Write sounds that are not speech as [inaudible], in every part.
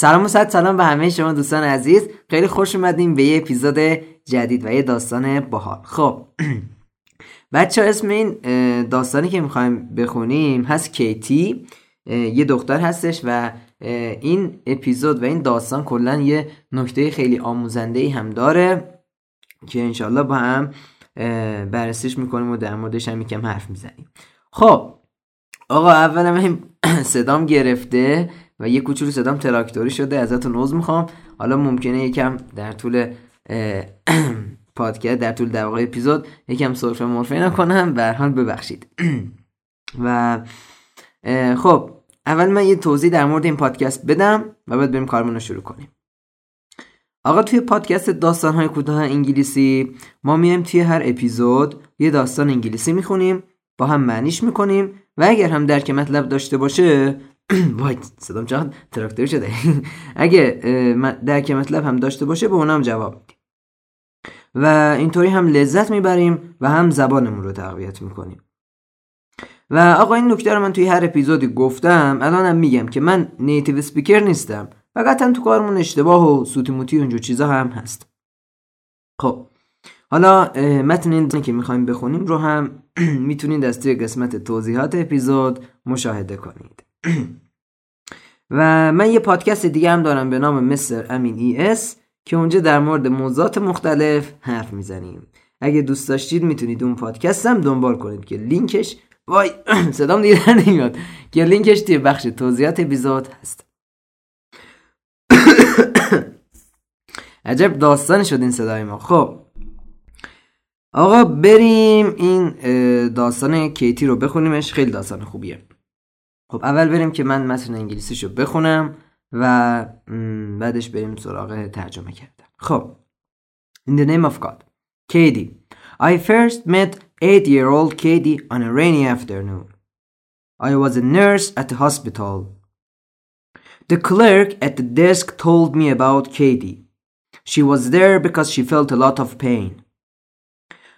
سلام و صد سلام به همه شما دوستان عزیز. خیلی خوش اومدیم به یه اپیزود جدید و یه داستان باحال. خب. [clears throat] بچه ها اسم این داستانی که می‌خوایم بخونیم هست کیتی. یه دختر هستش و این اپیزود و این داستان کلا یه نکته خیلی آموزنده ای هم داره که انشالله با هم بررسیش می‌کنیم و در موردش هم یکم حرف می‌زنیم. خب. آقا اولا من [clears throat] صدام گرفته. و یه کوچولو صدام تراکتوری شده ازتون عذر می‌خوام. حالا ممکنه یکم در طول پادکست در طول در واقع اپیزود یکم سرفه مرفه نکنم. به حال ببخشید. [clears throat] و خب اول من یه توضیح در مورد این پادکست بدم و بعد بریم کارمون رو شروع کنیم. آقا توی پادکست داستان های کوتاه انگلیسی ما میایم توی هر اپیزود یه داستان انگلیسی می‌خونیم با هم معنیش می‌کنیم و اگر هم درک مطلب داشته باشه [coughs] وای صدام چقدر تراکتوری شده. [laughs] اگه درک مطلب هم داشته باشه به اونم جواب میدیم و اینطوری هم لذت می‌بریم و هم زبانمون رو تقویت می‌کنیم. و آقا این نکته رو من توی هر اپیزودی گفتم الانم میگم که من نیتیو سپیکر نیستم. و قطعا تو کارمون اشتباه و سوتی موتی اونجور چیزا هم هست. خب حالا متن این که می‌خوایم بخونیم رو هم [clears throat] می‌تونید از توی قسمت توضیحات اپیزود مشاهده کنید. و من یه پادکست دیگه هم دارم به نام مستر امین ای اس که اونجا در مورد موضوعات مختلف حرف می‌زنیم. اگه دوست داشتید می‌تونید اون پادکست هم دنبال کنید که لینکش وای [clears throat] صدام دیگه نمیاد. که لینکش توی بخش توضیحات اپیزود هست. [coughs] عجب داستانی شد این صدای ما. خب. آقا بریم این داستان کیتی رو بخونیمش. خیلی داستان خوبیه. خب اول بریم که من متن انگلیسیشو بخونم و بعدش بریم سراغ ترجمه کردن خب In the name of God Katie I first met 8-year-old Katie on a rainy afternoon I was a nurse at the hospital The clerk at the desk told me about Katie She was there because she felt a lot of pain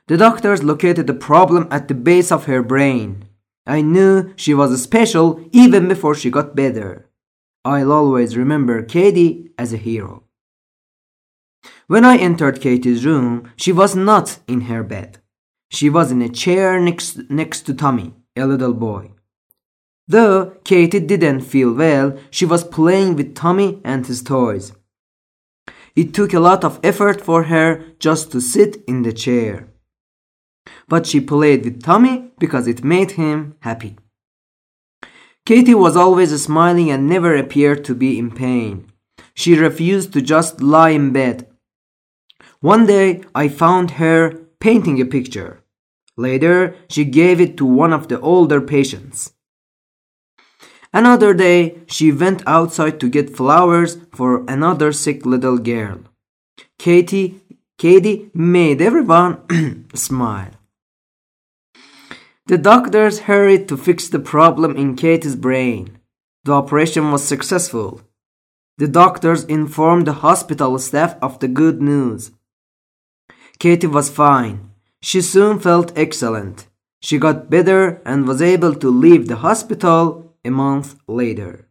The doctors located the problem at the base of her brain I knew she was special even before she got better. I'll always remember Katie as a hero. When I entered Katie's room, she was not in her bed. She was in a chair next, next to Tommy, a little boy. Though Katie didn't feel well, she was playing with Tommy and his toys. It took a lot of effort for her just to sit in the chair but she played with Tommy because it made him happy. Katie was always smiling and never appeared to be in pain. She refused to just lie in bed. One day I found her painting a picture. Later, she gave it to one of the older patients. Another day, she went outside to get flowers for another sick little girl. Katie, Katie made everyone [clears throat] smile. The doctors hurried to fix the problem in Katie's brain. The operation was successful. The doctors informed the hospital staff of the good news. Katie was fine. She soon felt excellent. She got better and was able to leave the hospital a month later.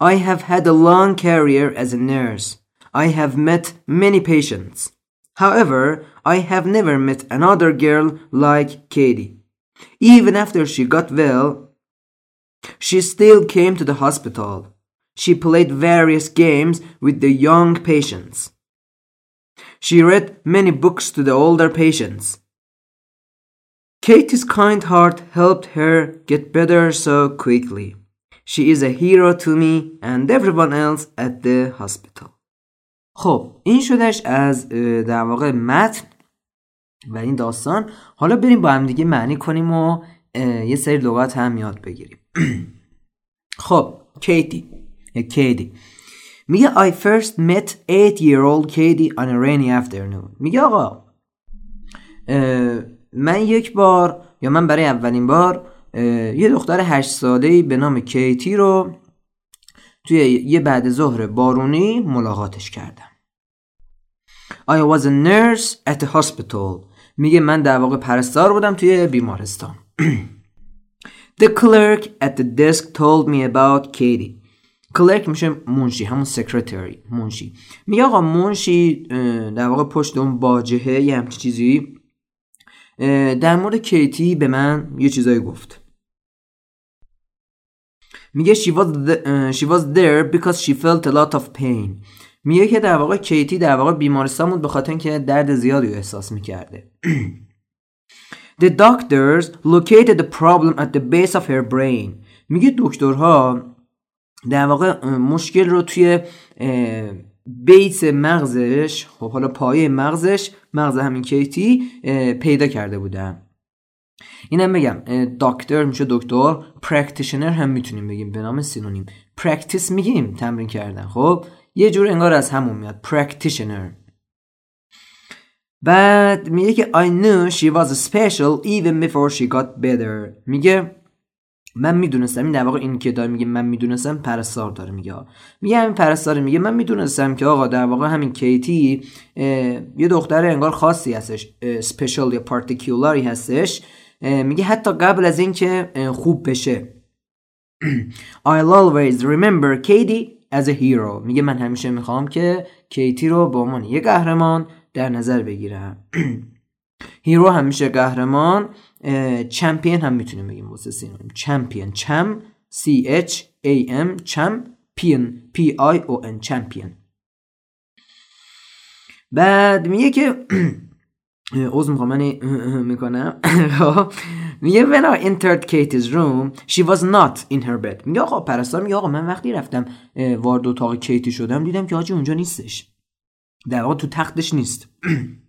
I have had a long career as a nurse. I have met many patients. However, I have never met another girl like Katie. Even after she got well, she still came to the hospital. She played various games with the young patients. She read many books to the older patients. Katie's kind heart helped her get better so quickly. She is a hero to me and everyone else at the hospital. خب این شدش از در واقع متن و این داستان. حالا بریم با هم دیگه معنی کنیم و یه سری لغات هم یاد بگیریم. [clears throat] خب کیتی کیتی میگه I first met 8 year old Katie on a rainy afternoon. میگه آقا من یک بار یا من برای اولین بار یه دختر هشت ساله به نام کیتی رو توی یه بعد ظهر بارونی ملاقاتش کردم. I was a nurse at the hospital. میگه من در واقع پرستار بودم توی بیمارستان. [clears throat] The clerk at the desk told me about Katie. کلرک میشه منشی همون سکرتری منشی میگه آقا منشی در واقع پشت اون باجهه یه همچی چیزی. در مورد کیتی به من یه چیزایی گفت. میگه she was, the, she was there because she felt a lot of pain. میگه که در واقع کیتی در واقع بیمارستان بود به خاطر اینکه درد زیادی رو احساس می‌کرده. [clears throat] The doctors located the problem at the base of her brain. میگه دکترها در واقع مشکل رو توی base مغزش خب حالا پایه مغزش مغز همین کیتی پیدا کرده بودن. اینم بگم دکتر میشه دکتر practitioner هم می‌تونیم بگیم به نام synonym. practice میگیم تمرین کردن. خب یه جور انگار از همون میاد practitioner. بعد میگه که I knew she was special even before she got better. میگه من می‌دونستم. این در واقع این که داره میگه من می‌دونستم پرستار داره میگه. میگه همین پرستار میگه من می‌دونستم که آقا در واقع همین کیتی یه دختر انگار خاصی هستش special یا particular ی هستش. میگه حتی قبل از اینکه خوب بشه. [clears throat] I'll always remember Katie as a hero. میگه من همیشه می‌خوام که کیتی رو به عنوان یه قهرمان در نظر بگیرم. [clears throat] هیرو همیشه قهرمان. چمپیون هم می‌تونیم بگیم واسه سینونیم چمپیون چم C H A M. چمپیون P I O N. چمپیون بعد میگه که [clears throat] اوز می‌خوام من می‌کنم. میگه when I entered Katie's room she was not in her bed. میگه آقا پرستار میگه آقا من وقتی رفتم وارد اتاق کیتی شدم دیدم که آجی اونجا نیستش. در واقع تو تختش نیست. [clears throat]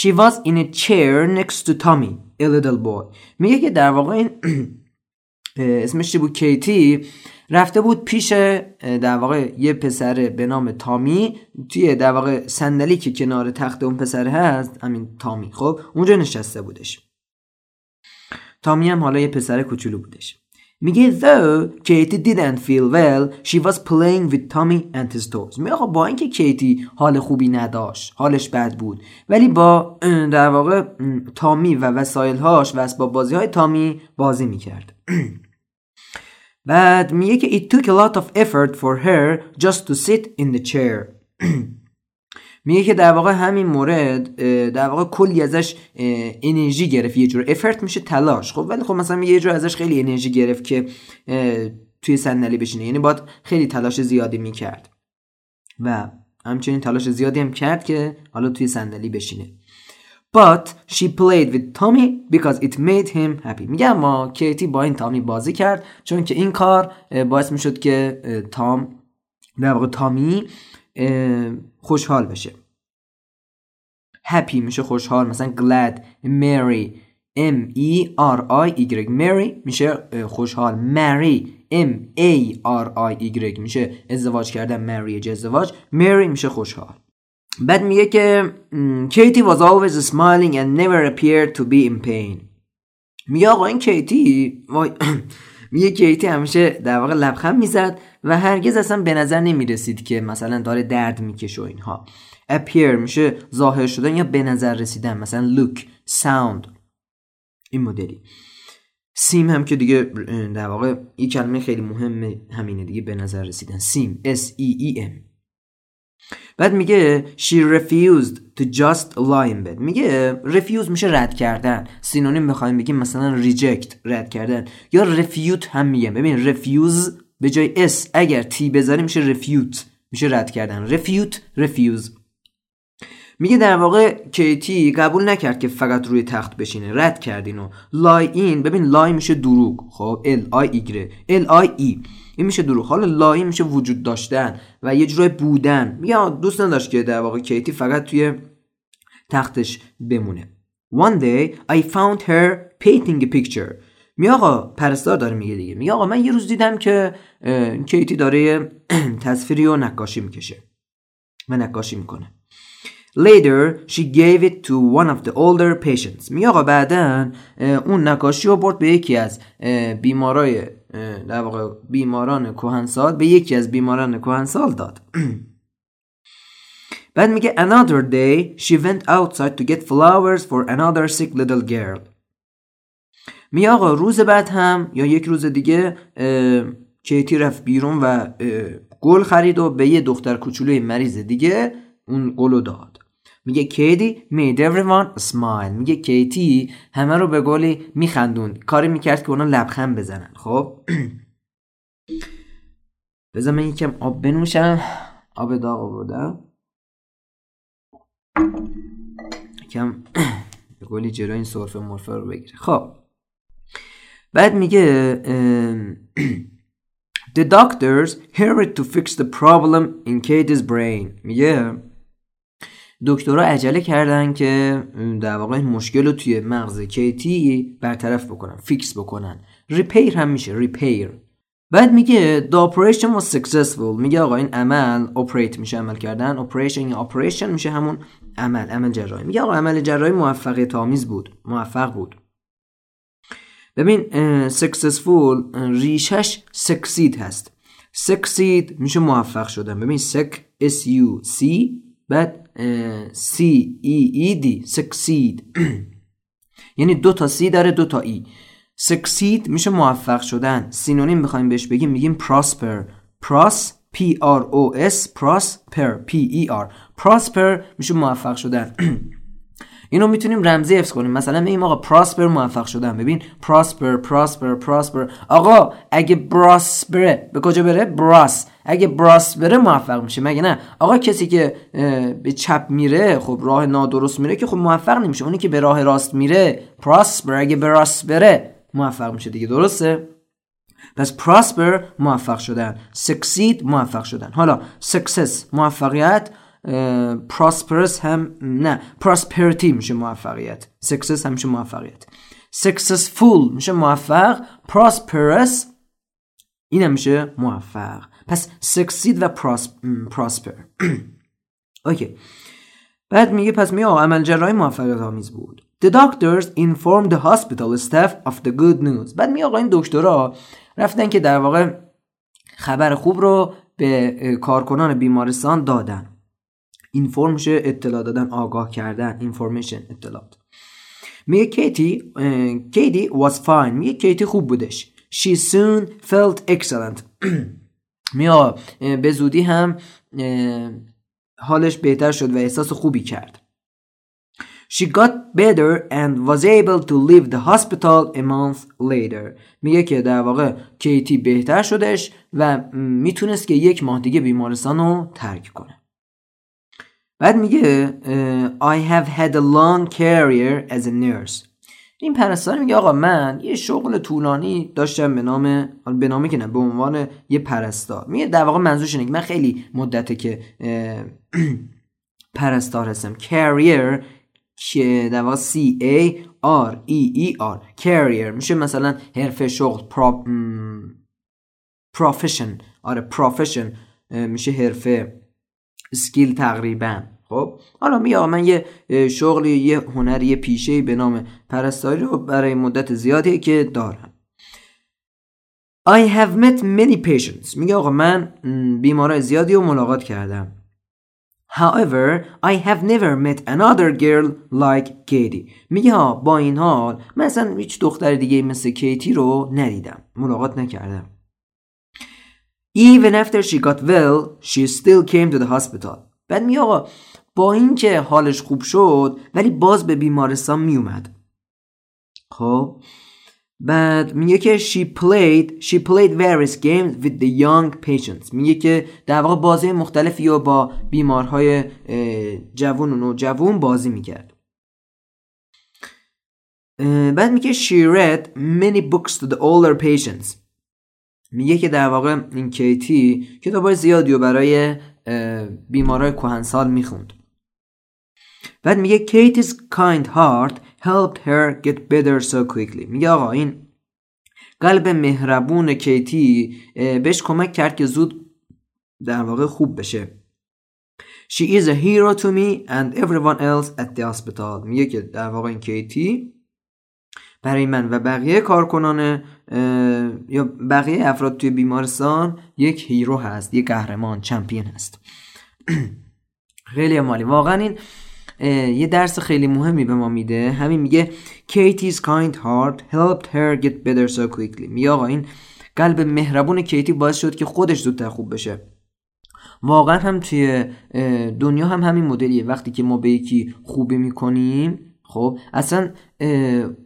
She was in a chair next to Tommy a little boy. میگه که در واقع این [clears throat] اسمش چی بود؟ کیتی. رفته بود پیش در واقع یه پسر به نام تامی. توی در واقع صندلی که کنار تخت اون پسر هست همین تامی. خب اونجا نشسته بودش. تامی هم حالا یه پسر کوچولو بودش. میگه though Katie didn't feel well. She was playing with Tommy and his toys. میگه با اینکه کیتی حال خوبی نداشت حالش بد بود ولی با در واقع تامی و وسایلهاش و اسباب بازی های تامی بازی می‌کرد. [clears throat] بعد میگه که it took a lot of effort for her just to sit in the chair. [clears throat] میگه که در واقع همین مورد در واقع کلی ازش انرژی گرفت. یه جور افرت میشه تلاش. خب ولی خب مثلا یه جور ازش خیلی انرژی گرفت که توی صندلی بشینه. یعنی باید خیلی تلاش زیادی می‌کرد. و همچنین تلاش زیادی هم کرد که حالا توی صندلی بشینه. But she played with Tommy because it made him happy. میگه اما کیتی با این تامی بازی کرد چون که این کار باعث می‌شد که تام در واقع تامی خوشحال بشه. Happy میشه خوشحال مثلا glad merry M E R I Y merry میشه خوشحال. Marry M A R I Y میشه ازدواج کردن marriage ازدواج. Marry میشه خوشحال. بعد میگه که کیتی was always smiling and never appeared to be in pain. میگه آقا این کیتی [clears throat] میگه کیتی همیشه در واقع لبخند می‌زد و هرگز اصلا به نظر نمی‌رسید که مثلا داره درد می‌کشه و اینها. Appear میشه ظاهر شدن یا به نظر رسیدن مثلا look sound. این مدلی. سیم هم که دیگه در واقع این کلمه خیلی مهم همینه دیگه به نظر رسیدن. سیم S E E M. بعد میگه she refused to just lie in bed. میگه refuse میشه رد کردن. سینونیم بخوایم بگیم مثلا reject رد کردن. یا refute هم میگه. ببین refuse به جای s اگر t بذاریم میشه refute میشه رد کردن. refute refuse. میگه در واقع کیتی قبول نکرد که فقط روی تخت بشینه. رد کردینو لای این ببین لای میشه دروغ. خب ال آی ایگره ال آی ای. این میشه دروغ. حالا لای میشه وجود داشتن و یه جورای بودن. میگه دوست نداشت که در واقع کیتی فقط توی تختش بمونه. One day I found her painting a picture. می آقا پرستار داره میگه دیگه. میگه آقا من یه روز دیدم که کیتی داره [clears throat] تصویری و نقاشی می‌کشه و نقاشی می‌کنه. Later she gave it to one of the older patients. می آقا بعدا اون نقاشی رو برد به یکی از بیمارای در واقع بیماران کهنسال به یکی از بیماران کهنسال داد. [clears throat] بعد میگه another day she went outside to get flowers for another sick little girl. می آقا روز بعد هم یا یک روز دیگه کیتی رفت بیرون و گل خرید و به یه دختر کوچولوی مریض دیگه اون گلو داد. میگه کیتی made everyone smile. میگه کیتی همه رو به گلی میخندون. کاری می‌کرد که اونا لبخند بزنن. خب؟ [clears throat] بذار من یکم آب بنوشم. آب داغ آوردم. یکم [clears throat] به گلی جلو این سرفه مرفه رو بگیره. خب. بعد میگه [clears throat] The doctors hurried to fix the problem in Katie's brain. میگه دکترها عجله کردن که در واقع این مشکل رو توی مغز کیتی برطرف بکنن fix بکنن. repair هم میشه repair بعد میگه the operation was successful. میگه آقا این عمل operate میشه عمل کردن operation یا operation میشه همون عمل عمل جراحی. میگه آقا عمل جراحی موفقیت آمیز بود موفق بود. ببین successful ریشش succeed هست. succeed میشه موفق شدن. ببین suc s u c بعد c e e d succeed. [clears throat] یعنی دو تا سی داره دو تا ای. Succeed میشه موفق شدن. سینونیم بخوایم بهش بگیم میگیم prosper. Pros p r o s prosper p e r. Prosper میشه موفق شدن. [clears throat] اینو می‌تونیم رمزی حفظ کنیم. مثلا میگیم آقا prosper موفق شدن. ببین prosper prosper prosper آقا اگه براس بره به کجا بره؟ براس اگه براس بره موفق میشه. مگه نه؟ آقا کسی که به چپ میره خب راه نادرست میره که خب موفق نمیشه. اونی که به راه راست میره prosper اگه براس بره موفق میشه دیگه. درسته؟ پس prosper موفق شدن. succeed موفق شدن. حالا سکسس موفقیت. prosperous هم نه. prosperity میشه موفقیت. سکسس هم میشه موفقیت. successful میشه موفق. prosperous این هم میشه موفق. پس succeed و prosper [clears throat] okay. بعد میگه پس میگه عمل جراحی موفقیت آمیز بود. The doctors informed the hospital staff of the good news. بعد میگه آقا این دکترها رفتن که در واقع خبر خوب رو به کارکنان بیمارستان دادن. اینفورم میشه اطلاع دادن آگاه کردن. اینفورمیشن اطلاعات میگه کیتی کیتی was fine. میگه کیتی خوب بودش. She soon felt excellent. [clears throat] میگه به زودی هم حالش بهتر شد و احساس خوبی کرد. She got better and was able to leave the hospital a month later. میگه که در واقع کیتی بهتر شدش و می‌تونست که یک ماه دیگه بیمارستان رو ترک کنه. بعد میگه I have had a long career as a nurse. این پرستار میگه آقا من یه شغل طولانی داشتم به نام به نامی که نه به عنوان یه پرستار. میگه در واقع منظورش اینه که من خیلی مدته که [clears throat] پرستار هستم. Career که در واقع C A R E E R career. میشه مثلا حرفه شغل profession. آره profession میشه حرفه اسکیل تقریبا خب حالا می من یه شغلی یه هنری یه پیشه به نام پرستاری رو برای مدت زیادی که دارم I have met many patients میگه آقا من بیمارای زیادی رو ملاقات کردم However, I have never met another girl like Katie. میگه با این حال من اصلا هیچ دختر دیگه مثل کیتی رو ندیدم. ملاقات نکردم. Even after she got well, she still came to the hospital. بعد می آقا با اینکه حالش خوب شد ولی باز به بیمارستان می اومد. خب بعد میگه که she played she played various games with the young patients میگه که در واقع بازی مختلفی رو با بیمارهای جوون و نوجوون بازی می‌کرد بعد میگه she read many books to the older patients میگه که در واقع این کیتی کتابای زیادی رو برای بیمارای کهنسال می‌خوند. بعد میگه کیتی's kind heart helped her get better so quickly. میگه آقا این قلب مهربون کیتی بهش کمک کرد که زود در واقع خوب بشه. She is a hero to me and everyone else at the hospital. میگه که در واقع این کیتی برای من و بقیه کارکنان یا بقیه افراد توی بیمارستان یک هیرو هست یک قهرمان چمپیون هست. [clears throat] خیلی مالی واقعا این یه درس خیلی مهمی به ما میده. همین میگه Katie's kind heart helped her get better so quickly. میگه آقا این قلب مهربون کیتی باعث شد که خودش زودتر خوب بشه. واقعا هم توی دنیا هم همین مدلیه. وقتی که ما به یکی خوبی می‌کنیم خب اصلا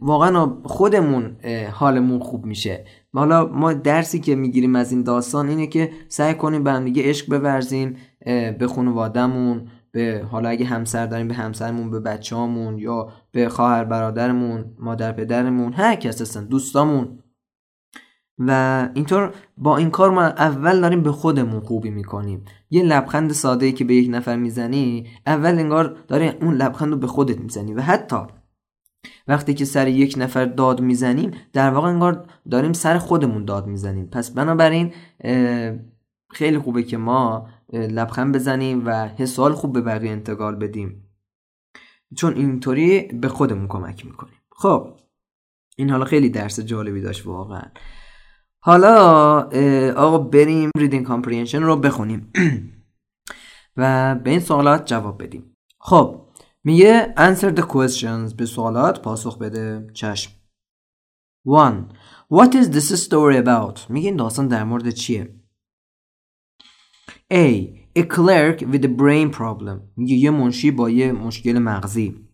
واقعا خودمون حالمون خوب میشه. حالا ما درسی که می‌گیریم از این داستان اینه که سعی کنیم به هم دیگه عشق بورزیم به خانوادهمون به حالا اگه همسر داریم به همسرمون به بچه‌هامون یا به خواهر برادرمون مادر پدرمون هر کس هستن دوستامون. و اینطور با این کار ما اول داریم به خودمون خوبی می‌کنیم. یه لبخند ساده ای که به یک نفر می‌زنی اول انگار داری اون لبخند رو به خودت می‌زنی. و حتی وقتی که سر یک نفر داد می‌زنیم در واقع انگار داریم سر خودمون داد می‌زنیم. پس بنابراین خیلی خوبه که ما لبخند بزنیم و حس و حال خوب به بقیه انتقال بدیم. چون اینطوری به خودمون کمک می‌کنیم. خب این حالا خیلی درس جالبی داشت واقعا. حالا آقا بریم reading comprehension رو بخونیم. [clears throat] و به این سوالات جواب بدیم. خب میگه answer the questions به سوالات پاسخ بده چشم 1. What is this story about? میگه این داستان در مورد چیه A. A clerk with a brain problem میگه یه منشی با یه مشکل مغزی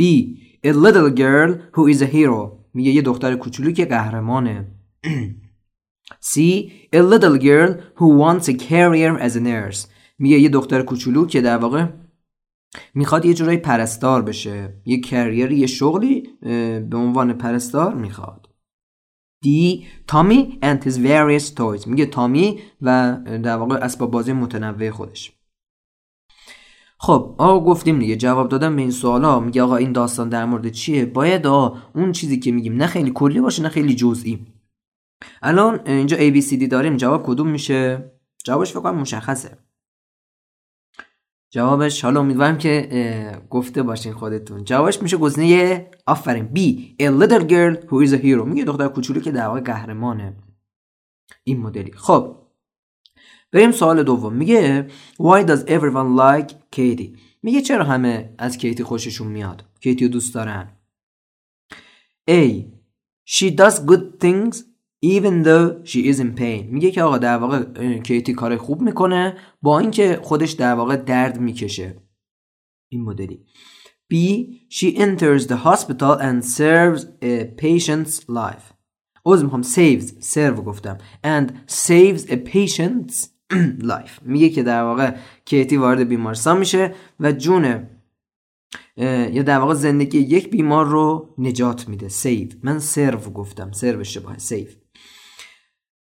B. A little girl who is a hero میگه یه دختر کوچولو که قهرمانه C. A little girl who wants a career as a nurse میگه یه دختر کوچولو که در واقع می‌خواد یه جورایی پرستار بشه. یه کریر یه شغلی به عنوان پرستار می‌خواد. دی تامی and his various toys. میگه تامی و در واقع اسباب بازی متنوع خودش. خب آقا گفتیم دیگه جواب دادم به این سوالا. میگه آقا این داستان در مورد چیه؟ باید آقا اون چیزی که میگیم نه خیلی کلی باشه نه خیلی جزئی. الان اینجا ABCD داریم جواب کدوم میشه؟ جوابش فکر مشخصه. جوابش حالا امیدوارم که گفته باشین خودتون. جوابش میشه گزینه آفرین B A little girl who is a hero. میگه دختر کوچولو که در واقع قهرمانه. این مدلی. خب بریم سوال دوم. میگه Why does everyone like Katie میگه چرا همه از کیتی خوششون میاد؟ کیتی رو دوست دارن. A She does good things. Even though she is in pain. میگه که آقا در واقع کیتی کار خوب می‌کنه با اینکه خودش در واقع درد می‌کشه. این مدلی. B she enters the hospital and serves a patient's life. اوز می‌خوام saves serve گفتم. And saves a patient's [clears throat] life. میگه که در واقع کیتی وارد بیمارستان میشه و جون یا در واقع زندگی یک بیمار رو نجات میده. save من سرو گفتم. سرو شبه save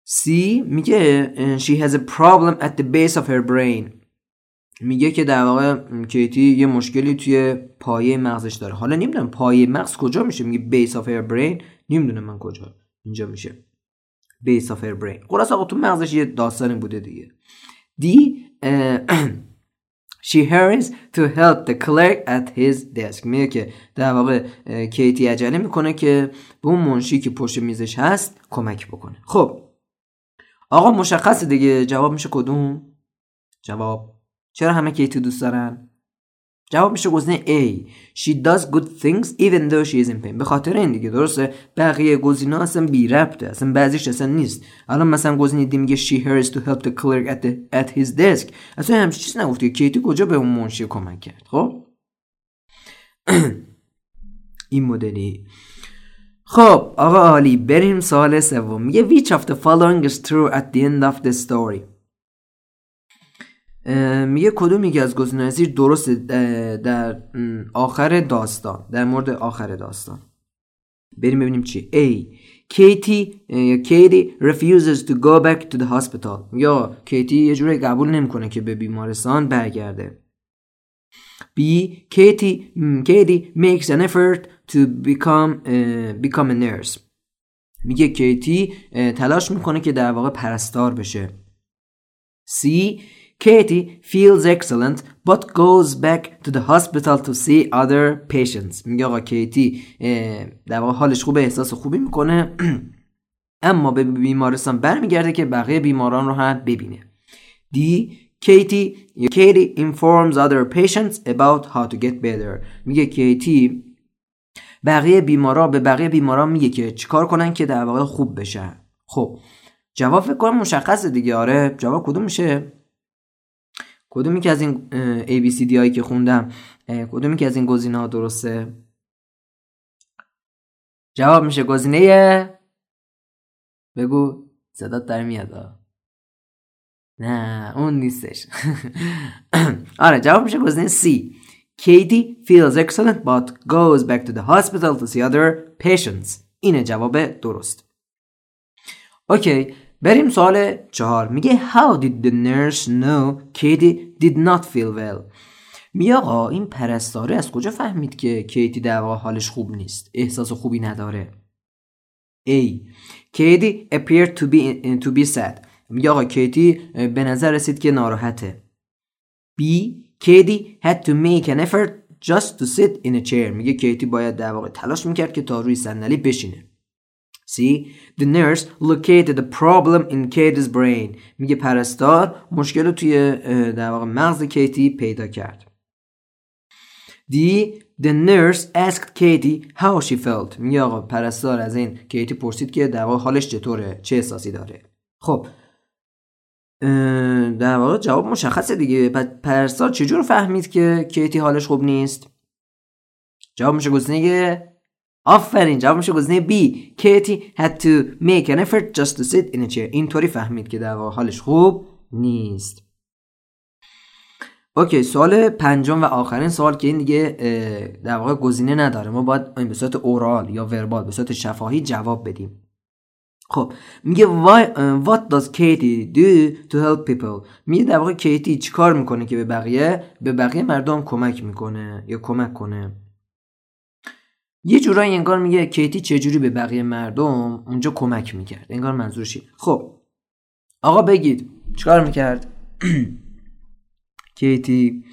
سی میگه she has a problem at the base of her brain. میگه که در واقع کیتی یه مشکلی توی پایه مغزش داره. حالا نمی‌دونم پایه مغز کجا میشه. میگه base of her brain. نمی‌دونم من کجا. اینجا میشه. base of her brain. خلاص آقا تو مغزش یه داستانی بوده دیگه. دی [clears throat] She hurries to help the clerk at his desk. میگه که در واقع کیتی عجله می‌کنه که به اون منشی که پشت میزش هست کمک بکنه. خب آقا مشخصه دیگه جواب میشه کدوم؟ جواب. چرا همه کیتی دوست دارن؟ جواب میشه گزینه A. She does good things even though she is in pain. به خاطر این دیگه درسته؟ بقیه گزینه اصلا بی ربطه اصلا بعضیش اصلا نیست. الان مثلا گزینه دی میگه she hurries to help the clerk at, the, at his desk. اصلا همچین چیز نگفتی. کیتی کجا به اون منشی کمک کرد؟ خب؟ [clears throat] این مدلی. خب آقا عالی بریم سوال سوم. میگه which of the following is true at the end of the story. میگه کدوم یکی از گزینه‌های درست در آخر داستان در مورد آخر داستان. بریم ببینیم چی. A کیتی کیتی refuses to go back to the hospital. یا کیتی یه جوری قبول نمی‌کنه که به بیمارستان برگرده. B کیتی کیتی makes an effort to become uh, become a nurse. میگه کیتی تلاش می‌کنه که در واقع پرستار بشه. C Katie feels excellent but goes back to the hospital to see other patients. میگه آقا کیتی در واقع حالش خوبه احساس خوبی می‌کنه. [clears throat] اما به بیمارستان برمیگرده که بقیه بیماران رو هم ببینه. دی کیتی کیتی informs other patients about how to get better. میگه کیتی بقیه بیمارا به بقیه بیمارا میگه که چیکار کنن که در واقع خوب بشن خب جواب فکر کنم مشخصه دیگه آره. جواب کدوم میشه کدومی که از این ABCD هایی که خوندم کدومی که از این گزینه ها درسته؟ جواب میشه گزینه بگو صدات در میاد نه اون نیستش. [laughs] آره جواب میشه گزینه C Katie feels excellent but goes back to the hospital to see other patients. اینه جواب درست. اوکی بریم سوال چهار. میگه How did the nurse know Katie did not feel well? میگه آقا این پرستاره از کجا فهمید که کیتی در واقع حالش خوب نیست؟ احساس خوبی نداره. A. Katie appeared to be, to be sad. میگه آقا کیتی به نظر رسید که ناراحته. B. Katie had to make an effort just to sit in a chair میگه کیتی باید در واقع تلاش می‌کرد که تا روی صندلی بشینه See, the nurse located the problem in Katie's brain. میگه پرستار مشکل رو توی در واقع مغز کیتی پیدا کرد. D. The nurse asked Katie how she felt. میگه آقا پرستار از این کیتی پرسید که در واقع حالش چطوره؟ چه احساسی داره؟ خب در واقع جواب مشخصه دیگه. پرستار چجور فهمید که کیتی حالش خوب نیست؟ جواب میشه گزینه آفرین جواب میشه گزینه B کیتی had to make an effort just to sit in a chair. اینطوری فهمید که در واقع حالش خوب نیست. اوکی سوال پنجم و آخرین سوال که این دیگه در واقع گزینه نداره. ما باید این به صورت اورال یا وربال به صورت شفاهی جواب بدیم. خب میگه what does Katie do to help people? میگه در واقع کیتی چیکار می‌کنه که به بقیه؟ به بقیه مردم کمک می‌کنه یا کمک کنه. یه جورایی انگار میگه کیتی چجوری به بقیه مردم اونجا کمک می‌کرد. انگار منظورش خب آقا بگید چیکار می‌کرد؟ کیتی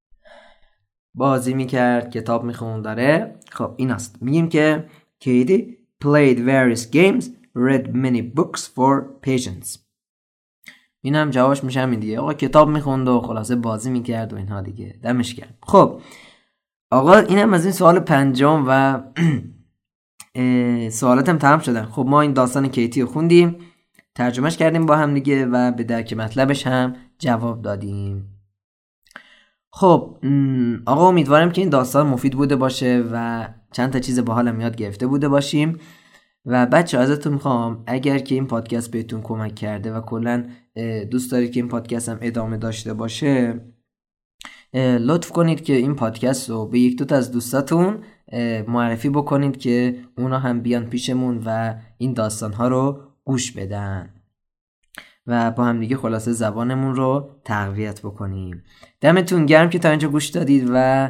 [clears throat] بازی می‌کرد کتاب می‌خوند داره خب این است میگیم که کیتی played various games read many books for patients. اینم جوابش میشه همین دیگه. آقا کتاب می‌خوند و خلاصه بازی می‌کرد و اینها دیگه. دمش کرد خب آقا اینم از این سوال پنجم و [clears throat] سوالاتم تمام شدن. خب ما این داستان کیتی رو خوندیم ترجمهش کردیم با هم دیگه و به درک مطلبش هم جواب دادیم. خب آقا امیدوارم که این داستان مفید بوده باشه و چند تا چیز باحالم یاد گرفته بوده باشیم. و بچه ازتون می‌خوام اگر که این پادکست بهتون کمک کرده و کلا دوست دارید که این پادکست هم ادامه داشته باشه لطف کنید که این پادکست رو به یک دوت از دوستاتون معرفی بکنید که اونا هم بیان پیشمون و این داستان ها رو گوش بدن. و با هم دیگه خلاصه زبانمون رو تقویت بکنیم. دمتون گرم که تا اینجا گوش دادید و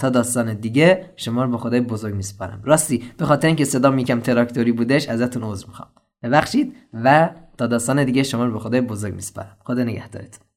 تا داستان دیگه شما رو به خدای بزرگ میسپارم. راستی به خاطر اینکه صدا یکم تراکتوری بودش ازتون عذر می‌خوام. ببخشید و تا داستان دیگه شما رو به خدای بزرگ میسپارم. خدا نگهدارتون.